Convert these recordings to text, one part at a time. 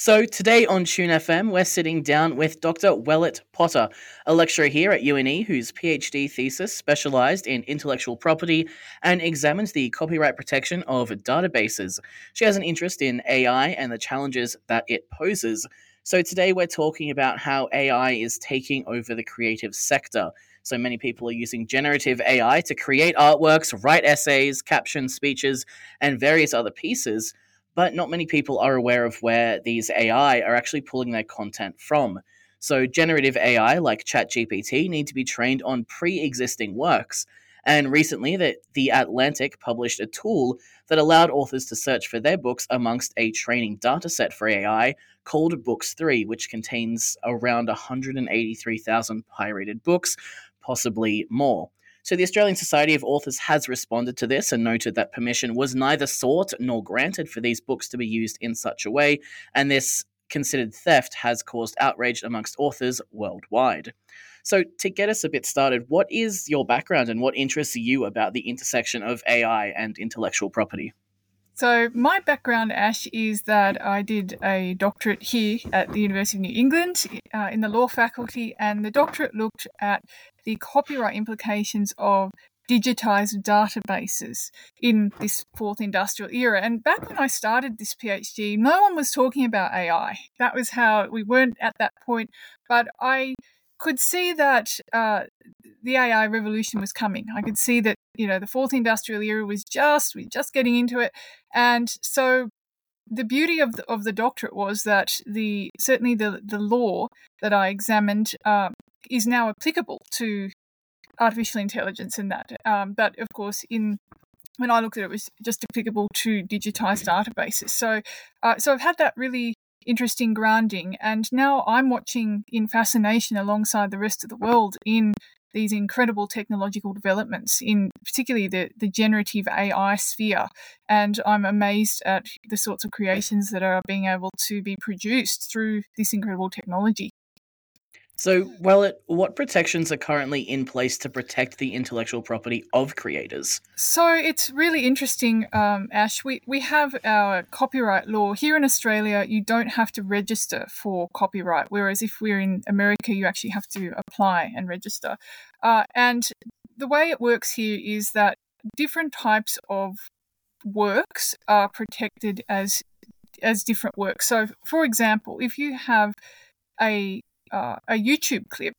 So, today on Tune FM, we're sitting down with Dr. Wellett Potter, a lecturer here at UNE whose PhD thesis specialised in intellectual property and examines the copyright protection of databases. She has an interest in AI and the challenges that it poses. So, today we're talking about how AI is taking over the creative sector. So many people are using generative AI to create artworks, write essays, caption speeches, and various other pieces but not many people are aware of where these AI are actually pulling their content from. So, generative AI like ChatGPT need to be trained on pre existing works. And recently, the, the Atlantic published a tool that allowed authors to search for their books amongst a training dataset for AI called Books 3, which contains around 183,000 pirated books, possibly more. So the Australian Society of Authors has responded to this and noted that permission was neither sought nor granted for these books to be used in such a way, and this considered theft has caused outrage amongst authors worldwide. So, to get us a bit started, what is your background and what interests you about the intersection of AI and intellectual property? So, my background, Ash, is that I did a doctorate here at the University of New England uh, in the law faculty, and the doctorate looked at the copyright implications of digitized databases in this fourth industrial era. And back when I started this PhD, no one was talking about AI. That was how we weren't at that point. But I could see that uh, the AI revolution was coming. I could see that you know the fourth industrial era was just we just getting into it, and so the beauty of the, of the doctorate was that the certainly the the law that I examined uh, is now applicable to artificial intelligence in that. Um, but of course, in when I looked at it, it was just applicable to digitized databases. So, uh, so I've had that really interesting grounding, and now I'm watching in fascination alongside the rest of the world in these incredible technological developments in particularly the, the generative AI sphere. And I'm amazed at the sorts of creations that are being able to be produced through this incredible technology. So, well, what protections are currently in place to protect the intellectual property of creators? So it's really interesting, um, Ash. We we have our copyright law here in Australia. You don't have to register for copyright, whereas if we're in America, you actually have to apply and register. Uh, and the way it works here is that different types of works are protected as as different works. So, for example, if you have a uh, a YouTube clip,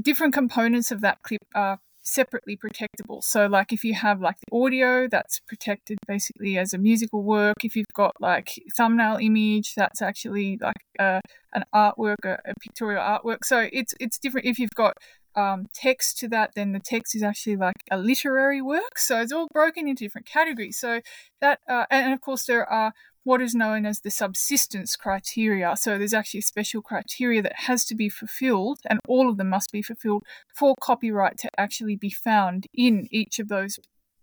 different components of that clip are separately protectable. So, like if you have like the audio, that's protected basically as a musical work. If you've got like thumbnail image, that's actually like uh, an artwork, a, a, pictorial artwork. So it's it's different. If you've got um, text to that, then the text is actually like a literary work. So it's all broken into different categories. So that, uh, and of course, there are what is known as the subsistence criteria. So there's actually a special criteria that has to be fulfilled, and all of them must be fulfilled for copyright to actually be found in each of those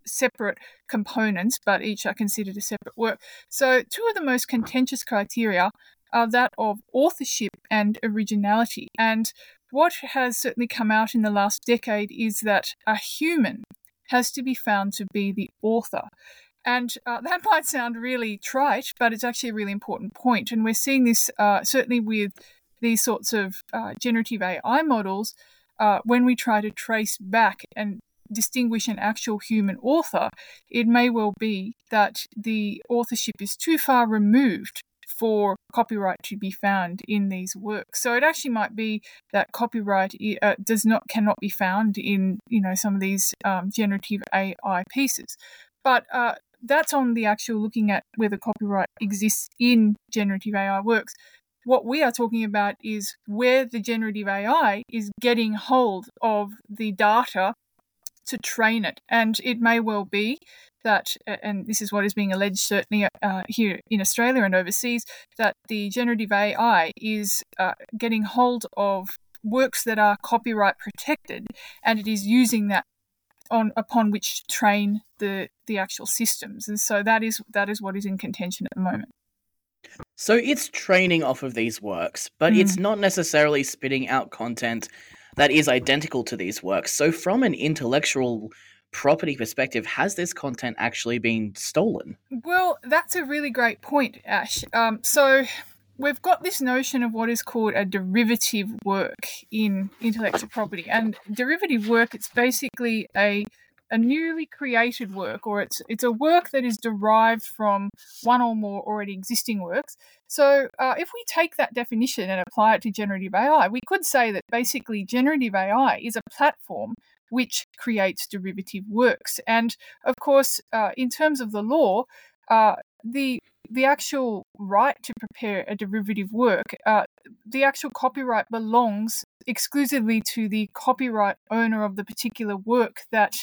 separate components, but each are considered a separate work. So, two of the most contentious criteria are that of authorship and originality. And what has certainly come out in the last decade is that a human has to be found to be the author. And uh, that might sound really trite, but it's actually a really important point. And we're seeing this uh, certainly with these sorts of uh, generative AI models uh, when we try to trace back and distinguish an actual human author, it may well be that the authorship is too far removed for copyright to be found in these works. So it actually might be that copyright uh, does not cannot be found in you know some of these um, generative AI pieces. But uh, that's on the actual looking at whether copyright exists in generative AI works. What we are talking about is where the generative AI is getting hold of the data to train it. And it may well be that, and this is what is being alleged certainly uh, here in Australia and overseas, that the generative AI is uh, getting hold of works that are copyright protected and it is using that on upon which to train the the actual systems, and so that is that is what is in contention at the moment. So it's training off of these works, but mm. it's not necessarily spitting out content that is identical to these works. So from an intellectual property perspective, has this content actually been stolen? Well, that's a really great point, Ash. Um, so we've got this notion of what is called a derivative work in intellectual property. And derivative work, it's basically a a newly created work, or it's it's a work that is derived from one or more already existing works. So, uh, if we take that definition and apply it to generative AI, we could say that basically generative AI is a platform which creates derivative works. And of course, uh, in terms of the law, uh, the the actual right to prepare a derivative work, uh, the actual copyright belongs exclusively to the copyright owner of the particular work that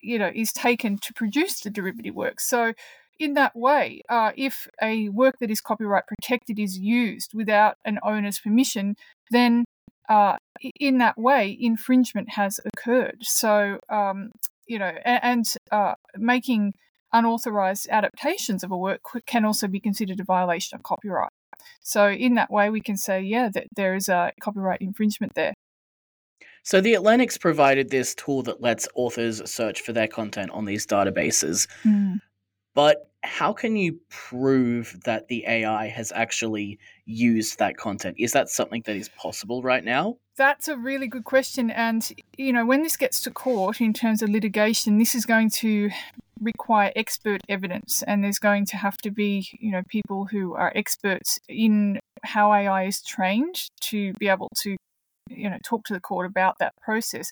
you know is taken to produce the derivative work. So in that way, uh, if a work that is copyright protected is used without an owner's permission, then uh, in that way, infringement has occurred. So, um, you know, and, and uh, making unauthorized adaptations of a work can also be considered a violation of copyright. So, in that way, we can say, yeah, that there is a copyright infringement there. So, the Atlantic's provided this tool that lets authors search for their content on these databases. Mm. But how can you prove that the AI has actually used that content? Is that something that is possible right now? That's a really good question. And, you know, when this gets to court in terms of litigation, this is going to require expert evidence. And there's going to have to be, you know, people who are experts in how AI is trained to be able to, you know, talk to the court about that process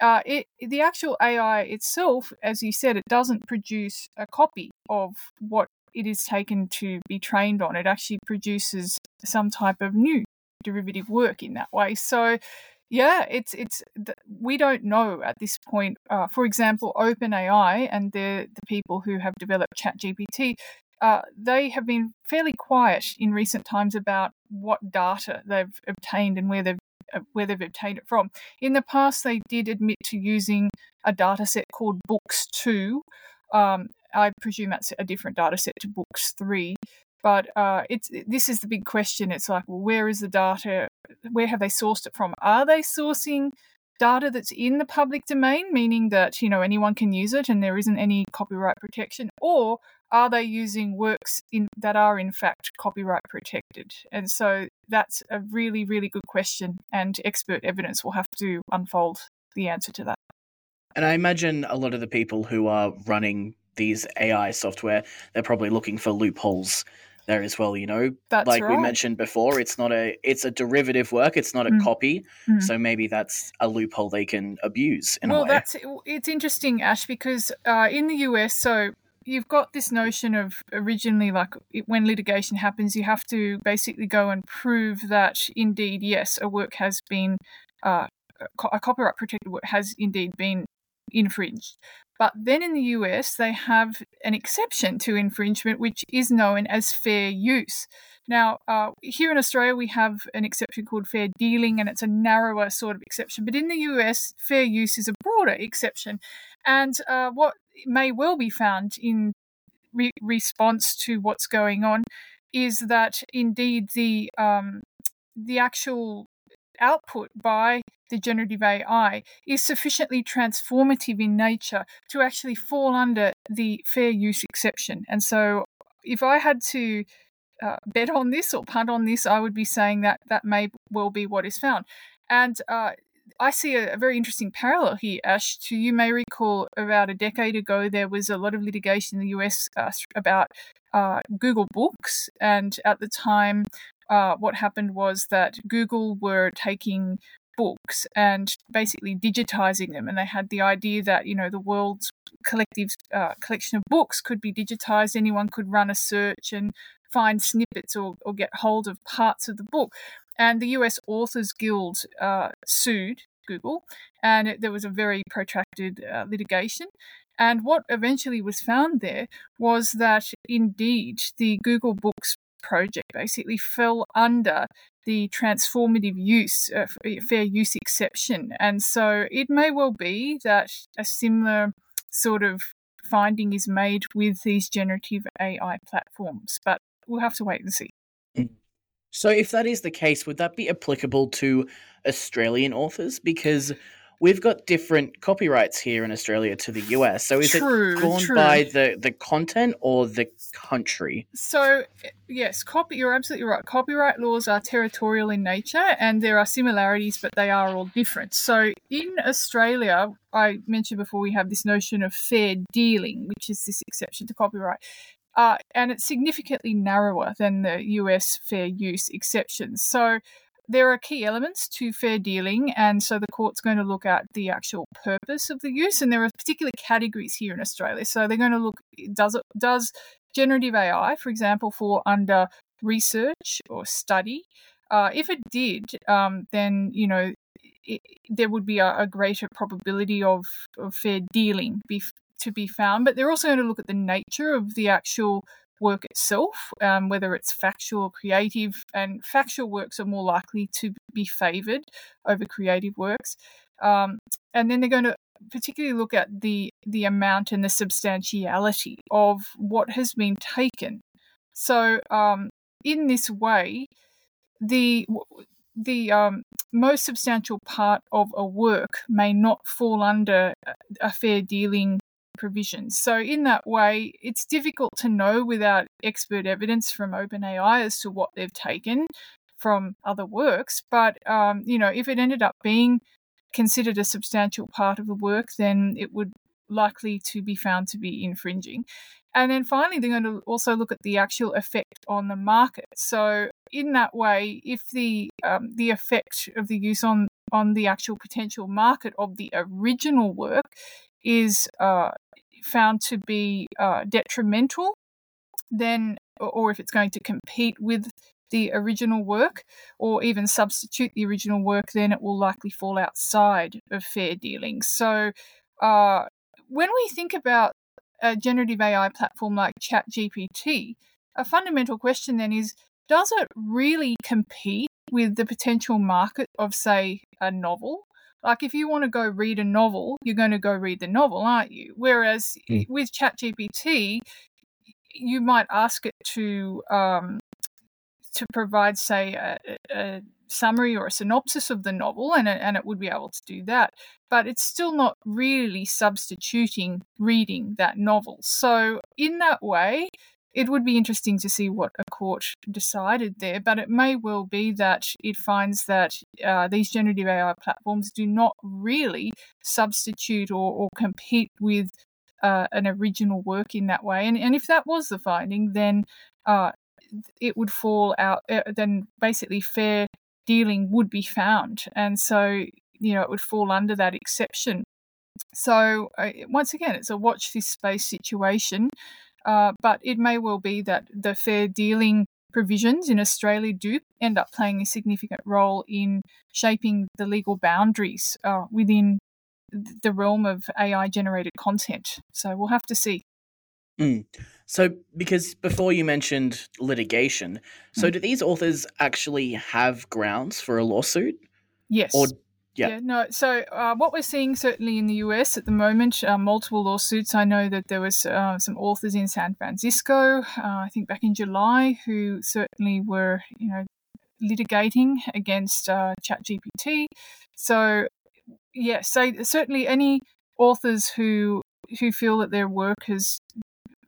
uh, it, the actual AI itself, as you said, it doesn't produce a copy of what it is taken to be trained on. It actually produces some type of new derivative work in that way. So, yeah, it's it's we don't know at this point. Uh, for example, OpenAI and the the people who have developed ChatGPT, uh, they have been fairly quiet in recent times about what data they've obtained and where they've uh, where they've obtained it from. In the past, they did admit to using a data set called Books 2. Um, I presume that's a different data set to Books 3. But uh, it's this is the big question. It's like, well, where is the data? Where have they sourced it from? Are they sourcing data that's in the public domain, meaning that you know anyone can use it and there isn't any copyright protection, or are they using works in that are in fact copyright protected? And so that's a really, really good question, and expert evidence will have to unfold the answer to that. And I imagine a lot of the people who are running these AI software, they're probably looking for loopholes there as well you know that's like right. we mentioned before it's not a it's a derivative work it's not a mm. copy mm. so maybe that's a loophole they can abuse well that's it's interesting ash because uh, in the us so you've got this notion of originally like when litigation happens you have to basically go and prove that indeed yes a work has been uh, a copyright protected work has indeed been infringed. But then in the US they have an exception to infringement which is known as fair use. Now uh, here in australia we have an exception called fair dealing and it's a narrower sort of exception. But in the us fair use is a broader exception. And uh, what may well be found in re- response to what's going on is that indeed the um, the actual output by the generative AI is sufficiently transformative in nature to actually fall under the fair use exception. And so, if I had to uh, bet on this or punt on this, I would be saying that that may well be what is found. And uh, I see a, a, very interesting parallel here, Ash. To you may recall about a decade ago, there was a lot of litigation in the US uh, about uh, Google Books, and at the time, uh, what happened was that Google were taking books and basically digitizing them, and they had the idea that you know the world's collective uh, collection of books could be digitized. Anyone could run a search and find snippets or, or get hold of parts of the book. And the US Authors Guild uh, sued Google, and it, there was a very protracted uh, litigation. And what eventually was found there was that indeed the Google Books project basically fell under the transformative use, uh, fair use exception. And so it may well be that a similar sort of finding is made with these generative AI platforms, but we'll have to wait and see. Mm. So, if that is the case, would that be applicable to Australian authors? Because we've got different copyrights here in Australia to the US. So is True, it gone true. by the, the content or the country? So yes, copy. You're absolutely right. Copyright laws are territorial in nature, and there are similarities, but they are all different. So in Australia, I mentioned before we have this notion of fair dealing, which is this exception to copyright. Uh, and it's significantly narrower than the US fair use exceptions. So there are key elements to fair dealing, and so the court's going to look at the actual purpose of the use, and there are particular categories here in Australia. So they're going to look does it does generative AI, for example, fall under research or study? Uh, if it did, um, then you know it, there would be a, a greater probability of, of fair dealing be, to be found. But they're also going to look at the nature of the actual work itself, um, whether it's factual or creative, and factual works are more likely to be favoured over creative works. Um, and then they're going to particularly look at the the amount and the substantiality of what has been taken. So, um, in this way, the the um, most substantial part of a work may not fall under a fair dealing provisions. So, in that way, it's difficult to know without expert evidence from OpenAI as to what they've taken from other works. But, um, you know, if it ended up being considered a substantial part of the work, then it would likely to be found to be infringing. And then finally, they're going to also look at the actual effect on the market. So, in that way, if the um, the effect of the use on on the actual potential market of the original work is uh, found to be uh, detrimental, then, or if it's going to compete with the original work or even substitute the original work, then it will likely fall outside of fair dealing. So, uh, when we think about a generative AI platform like ChatGPT, a fundamental question then is does it really compete with the potential market of, say, a novel? Like, if you want to go read a novel, you're going to go read the novel, aren't you? Whereas mm. with ChatGPT, you might ask it to um, to provide, say, a, a, summary or a synopsis of the novel, and it, and it would be able to do that. But it's still not really substituting reading that novel. So, in that way, it would be interesting to see what a court decided there, but it may well be that it finds that uh, these generative AI platforms do not really substitute or, or compete with uh, an original work in that way. And, and if that was the finding, then uh, it would fall out, uh, then basically fair dealing would be found. And so, you know, it would fall under that exception. So, once again, it's a watch this space situation. Uh, but it may well be that the fair dealing provisions in Australia do end up playing a significant role in shaping the legal boundaries uh, within the realm of AI generated content. So we'll have to see. Mm. So, because before you mentioned litigation, so mm. do these authors actually have grounds for a lawsuit? Yes. Or yeah. yeah. no. So uh, what we're seeing certainly in the US at the moment, uh, multiple lawsuits. I know that there was uh, some authors in San Francisco, uh, I think back in July, who certainly were, you know, litigating against uh, ChatGPT. So yeah, so certainly any authors who who feel that their work has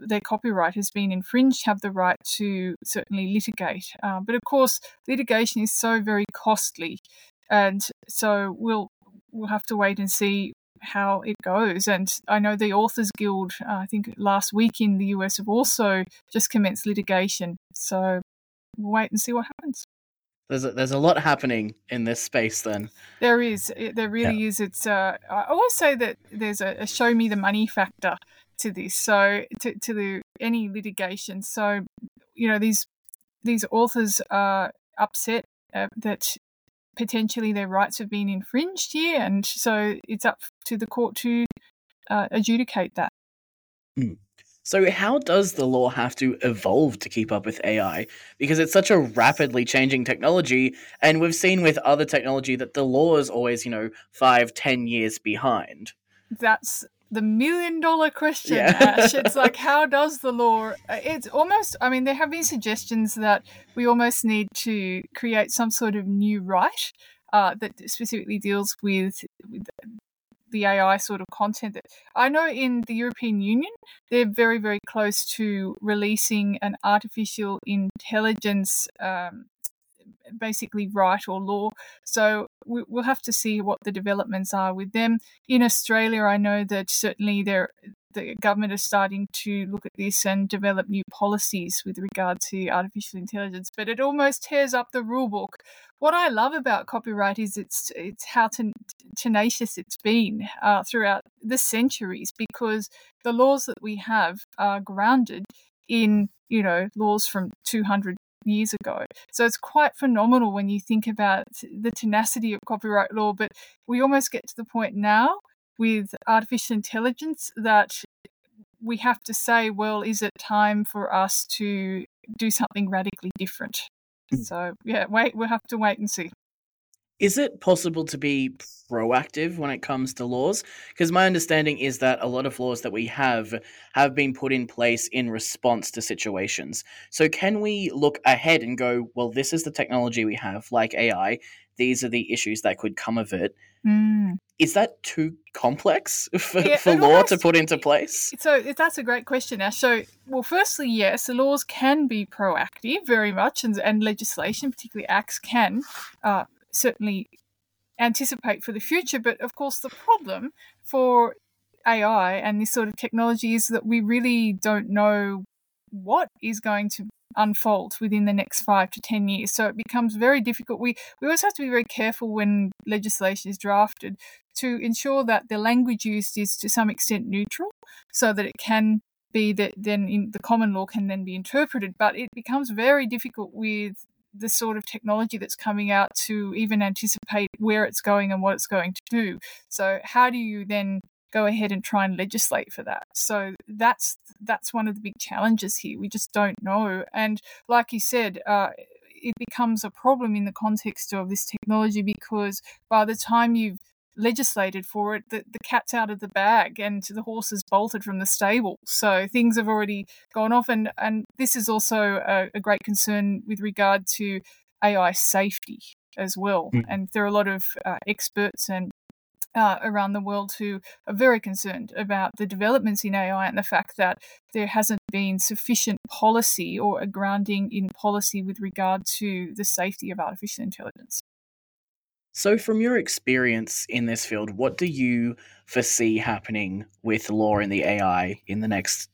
their copyright has been infringed have the right to certainly litigate. Uh, but of course, litigation is so very costly and so we'll we'll have to wait and see how it goes. And I know the Authors Guild, uh, I think last week in the US, have also just commenced litigation. So we'll wait and see what happens. There's a, there's a lot happening in this space. Then there is, there really yeah. is. It's uh, I always say that there's a, a, show me the money factor to this. So to to the any litigation. So you know these these authors are upset uh, that potentially their rights have been infringed here, and so it's up to the court to uh, adjudicate that. Mm. So, how does the law have to evolve to keep up with AI? Because it's such a rapidly changing technology, and we've seen with other technology that the law is always, you know, five, ten years behind. That's the million dollar question, yeah. Ash. It's like, how does the law? It's almost, I mean, there have been suggestions that we almost need to create some sort of new right uh, that specifically deals with, with the AI sort of content that I know in the European Union, they're very, very close to releasing an artificial intelligence um, basically right or law. So we, will have to see what the developments are with them. In Australia, I know that certainly the government is starting to look at this and develop new policies with regard to artificial intelligence, but it almost tears up the rule book. What I love about copyright is it's it's how ten, tenacious it's been uh, throughout the centuries because the laws that we have are grounded in you know laws from 200 years ago. So it's quite phenomenal when you think about the tenacity of copyright law. But we almost get to the point now with artificial intelligence that we have to say, well, is it time for us to do something radically different? Mm. So yeah, wait, we'll have to wait and see. Is it possible to be proactive when it comes to laws? Because my understanding is that a lot of laws that we have have been put in place in response to situations. So, can we look ahead and go, well, this is the technology we have, like AI, these are the issues that could come of it? Mm. Is that too complex for, yeah, for law to put into place? So, that's a great question, Ash. So, well, firstly, yes, the laws can be proactive very much, and, and legislation, particularly acts, can. Uh, certainly anticipate for the future. But of course, the problem for AI and this sort of technology is that we really don't know what is going to unfold within the next five to ten years. So it becomes very difficult. We we always have to be very careful when legislation is drafted to ensure that the language used is to some extent neutral, so that it can be that then in the common law can then be interpreted. But it becomes very difficult with the sort of technology that's coming out to even anticipate where it's going and what it's going to do. So how do you then go ahead and try and legislate for that? So that's that's one of the big challenges here. We just don't know, and like you said. Uh, it becomes a problem in the context of this technology because by the time you've legislated for it, the, the cat's out of the bag and the horse is bolted from the stable. So things have already gone off. And, and this is also a, a great concern with regard to AI safety as well. Mm. And there are a lot of uh, experts and uh, around the world who are very concerned about the developments in AI and the fact that there hasn't been sufficient policy or a grounding in policy with regard to the safety of artificial intelligence. So, from your experience in this field, what do you foresee happening with law and the AI in the next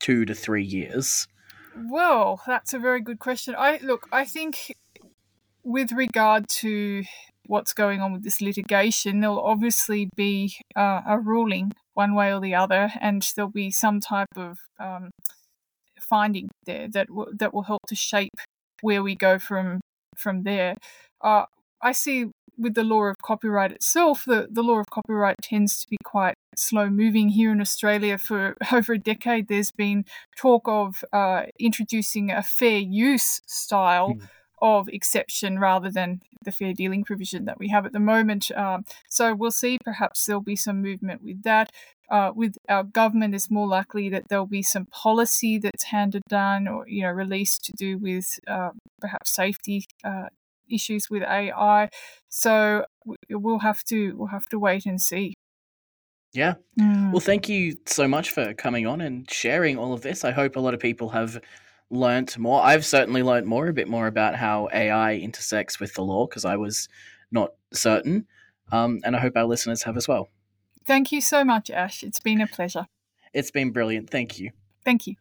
two to three years? Well, that's a very good question. I look, I think with regard to what's going on with this litigation, there'll obviously be uh, a ruling one way or the other, and there'll be some type of um, finding there that w- that will help to shape where we go from from there. Uh, I see with the law of copyright itself, the, the law of copyright tends to be quite slow moving here in Australia. For over a decade, there's been talk of uh, introducing a fair use style. Mm. Of exception rather than the fair dealing provision that we have at the moment. Um, so we'll see. Perhaps there'll be some movement with that. Uh, with our government, it's more likely that there'll be some policy that's handed down or you know released to do with uh, perhaps safety uh, issues with AI. So we'll have to we'll have to wait and see. Yeah. Mm. Well, thank you so much for coming on and sharing all of this. I hope a lot of people have learnt more. I've certainly learnt more, a bit more about how AI intersects with the law because I was not certain. Um, and I hope our listeners have as well. Thank you so much, Ash. It's been a pleasure. It's been brilliant. Thank you. Thank you.